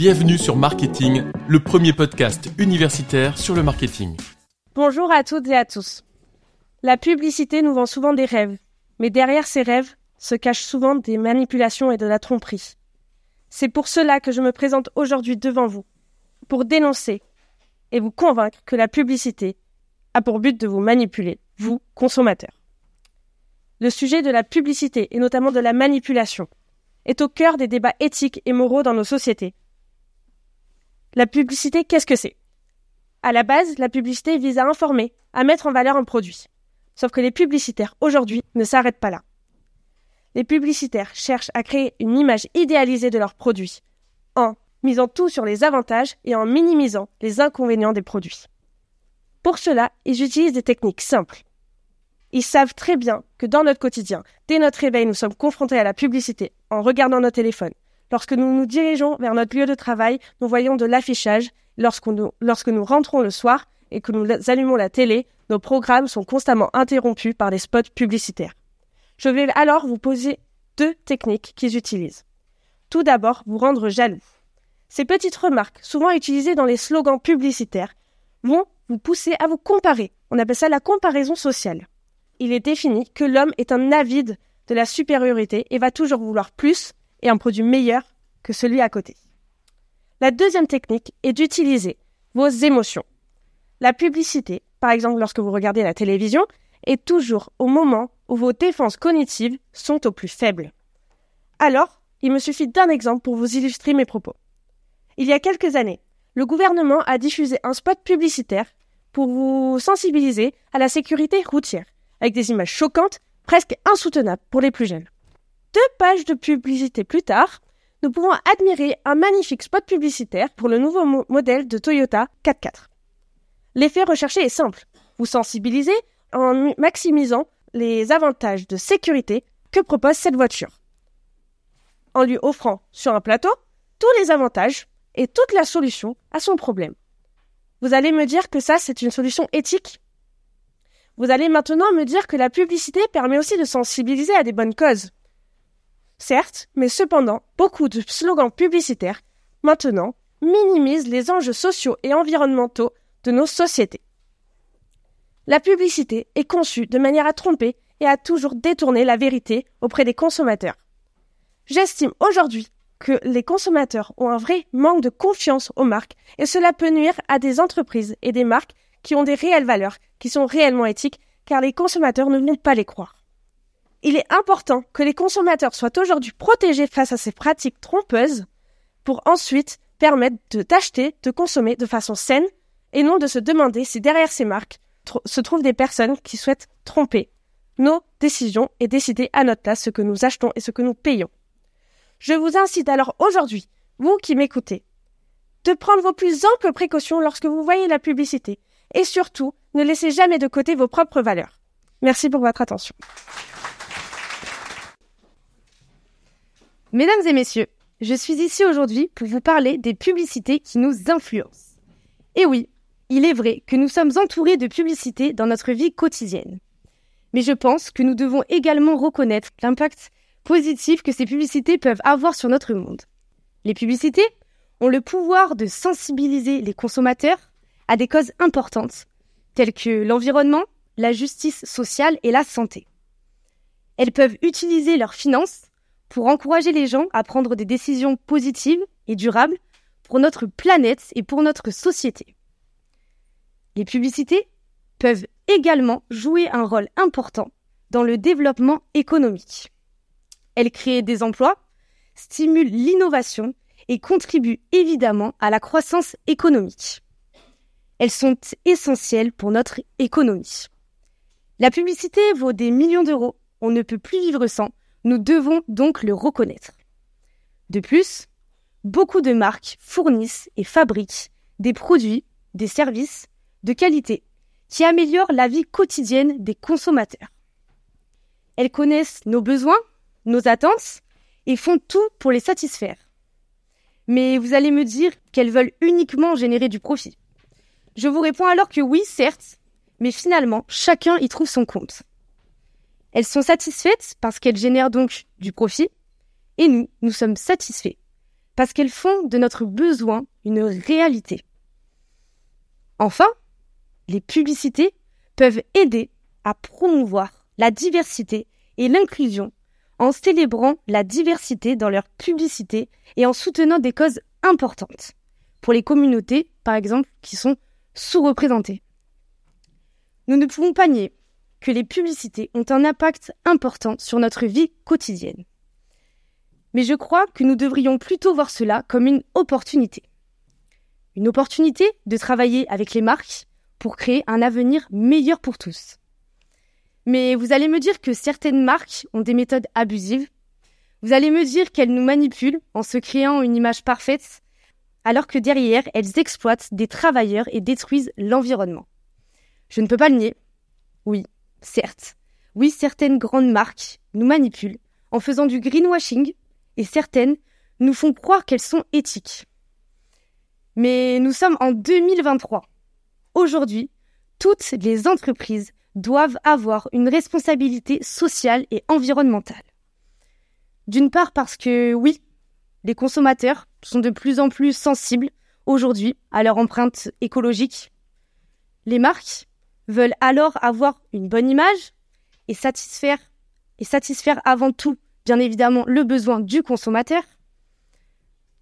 Bienvenue sur Marketing, le premier podcast universitaire sur le marketing. Bonjour à toutes et à tous. La publicité nous vend souvent des rêves, mais derrière ces rêves se cachent souvent des manipulations et de la tromperie. C'est pour cela que je me présente aujourd'hui devant vous, pour dénoncer et vous convaincre que la publicité a pour but de vous manipuler, vous, consommateurs. Le sujet de la publicité et notamment de la manipulation est au cœur des débats éthiques et moraux dans nos sociétés. La publicité, qu'est-ce que c'est? À la base, la publicité vise à informer, à mettre en valeur un produit. Sauf que les publicitaires, aujourd'hui, ne s'arrêtent pas là. Les publicitaires cherchent à créer une image idéalisée de leurs produits, en misant tout sur les avantages et en minimisant les inconvénients des produits. Pour cela, ils utilisent des techniques simples. Ils savent très bien que dans notre quotidien, dès notre réveil, nous sommes confrontés à la publicité en regardant nos téléphones, Lorsque nous nous dirigeons vers notre lieu de travail, nous voyons de l'affichage. Lorsque nous, rentrons le soir et que nous allumons la télé, nos programmes sont constamment interrompus par des spots publicitaires. Je vais alors vous poser deux techniques qu'ils utilisent. Tout d'abord, vous rendre jaloux. Ces petites remarques, souvent utilisées dans les slogans publicitaires, vont vous pousser à vous comparer. On appelle ça la comparaison sociale. Il est défini que l'homme est un avide de la supériorité et va toujours vouloir plus et un produit meilleur que celui à côté. La deuxième technique est d'utiliser vos émotions. La publicité, par exemple lorsque vous regardez la télévision, est toujours au moment où vos défenses cognitives sont au plus faibles. Alors, il me suffit d'un exemple pour vous illustrer mes propos. Il y a quelques années, le gouvernement a diffusé un spot publicitaire pour vous sensibiliser à la sécurité routière, avec des images choquantes, presque insoutenables pour les plus jeunes. Deux pages de publicité plus tard, nous pouvons admirer un magnifique spot publicitaire pour le nouveau modèle de Toyota 4x4. L'effet recherché est simple. Vous sensibilisez en maximisant les avantages de sécurité que propose cette voiture. En lui offrant sur un plateau tous les avantages et toute la solution à son problème. Vous allez me dire que ça, c'est une solution éthique? Vous allez maintenant me dire que la publicité permet aussi de sensibiliser à des bonnes causes. Certes, mais cependant, beaucoup de slogans publicitaires, maintenant, minimisent les enjeux sociaux et environnementaux de nos sociétés. La publicité est conçue de manière à tromper et à toujours détourner la vérité auprès des consommateurs. J'estime aujourd'hui que les consommateurs ont un vrai manque de confiance aux marques et cela peut nuire à des entreprises et des marques qui ont des réelles valeurs, qui sont réellement éthiques, car les consommateurs ne vont pas les croire. Il est important que les consommateurs soient aujourd'hui protégés face à ces pratiques trompeuses pour ensuite permettre d'acheter, de, consommer de façon saine et non de se demander si derrière ces marques se trouvent des personnes qui souhaitent tromper nos décisions et décider à notre place ce que nous achetons et ce que nous payons. Je vous incite alors aujourd'hui, vous qui m'écoutez, de prendre vos plus amples précautions lorsque vous voyez la publicité et surtout ne laissez jamais de côté vos propres valeurs. Merci pour votre attention. Mesdames et messieurs, je suis ici aujourd'hui pour vous parler des publicités qui nous influencent. Et oui, il est vrai que nous sommes entourés de publicités dans notre vie quotidienne. Mais je pense que nous devons également reconnaître l'impact positif que ces publicités peuvent avoir sur notre monde. Les publicités ont le pouvoir de sensibiliser les consommateurs à des causes importantes, telles que l'environnement, la justice sociale et la santé. Elles peuvent utiliser leurs finances pour encourager les gens à prendre des décisions positives et durables pour notre planète et pour notre société. Les publicités peuvent également jouer un rôle important dans le développement économique. Elles créent des emplois, stimulent l'innovation et contribuent évidemment à la croissance économique. Elles sont essentielles pour notre économie. La publicité vaut des millions d'euros, on ne peut plus vivre sans, nous devons donc le reconnaître. De plus, beaucoup de marques fournissent et fabriquent des produits, des services de qualité qui améliorent la vie quotidienne des consommateurs. Elles connaissent nos besoins, nos attentes et font tout pour les satisfaire. Mais vous allez me dire qu'elles veulent uniquement générer du profit. Je vous réponds alors que oui, certes, mais finalement, chacun y trouve son compte. Elles sont satisfaites parce qu'elles génèrent donc du profit, et nous, nous sommes satisfaits parce qu'elles font de notre besoin une réalité. Enfin, les publicités peuvent aider à promouvoir la diversité et l'inclusion en célébrant la diversité dans leur publicité et en soutenant des causes importantes pour les communautés, par exemple, qui sont sous-représentées. Nous ne pouvons pas nier que les publicités ont un impact important sur notre vie quotidienne. Mais je crois que nous devrions plutôt voir cela comme une opportunité. Une opportunité de travailler avec les marques pour créer un avenir meilleur pour tous. Mais vous allez me dire que certaines marques ont des méthodes abusives. Vous allez me dire qu'elles nous manipulent en se créant une image parfaite, alors que derrière, elles exploitent des travailleurs et détruisent l'environnement. Je ne peux pas le nier. Oui, certes. Oui, certaines grandes marques nous manipulent en faisant du greenwashing et certaines nous font croire qu'elles sont éthiques. Mais nous sommes en 2023. Aujourd'hui, toutes les entreprises doivent avoir une responsabilité sociale et environnementale. D'une part parce que oui, les consommateurs sont de plus en plus sensibles aujourd'hui à leur empreinte écologique. Les marques veulent alors avoir une bonne image et satisfaire et satisfaire avant tout, bien évidemment, le besoin du consommateur.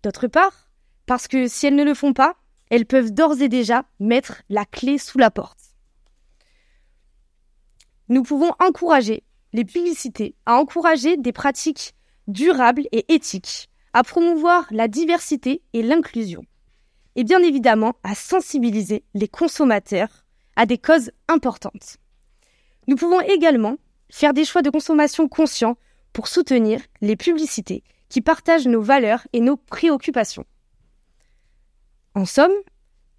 D'autre part, parce que si elles ne le font pas, elles peuvent d'ores et déjà mettre la clé sous la porte nous pouvons encourager les publicités à encourager des pratiques durables et éthiques, à promouvoir la diversité et l'inclusion, et bien évidemment à sensibiliser les consommateurs à des causes importantes. Nous pouvons également faire des choix de consommation conscients pour soutenir les publicités qui partagent nos valeurs et nos préoccupations. En somme,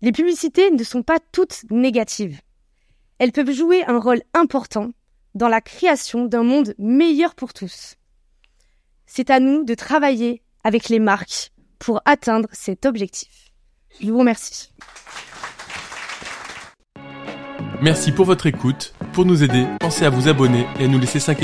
les publicités ne sont pas toutes négatives elles peuvent jouer un rôle important dans la création d'un monde meilleur pour tous. C'est à nous de travailler avec les marques pour atteindre cet objectif. Je vous remercie. Merci pour votre écoute. Pour nous aider, pensez à vous abonner et à nous laisser 5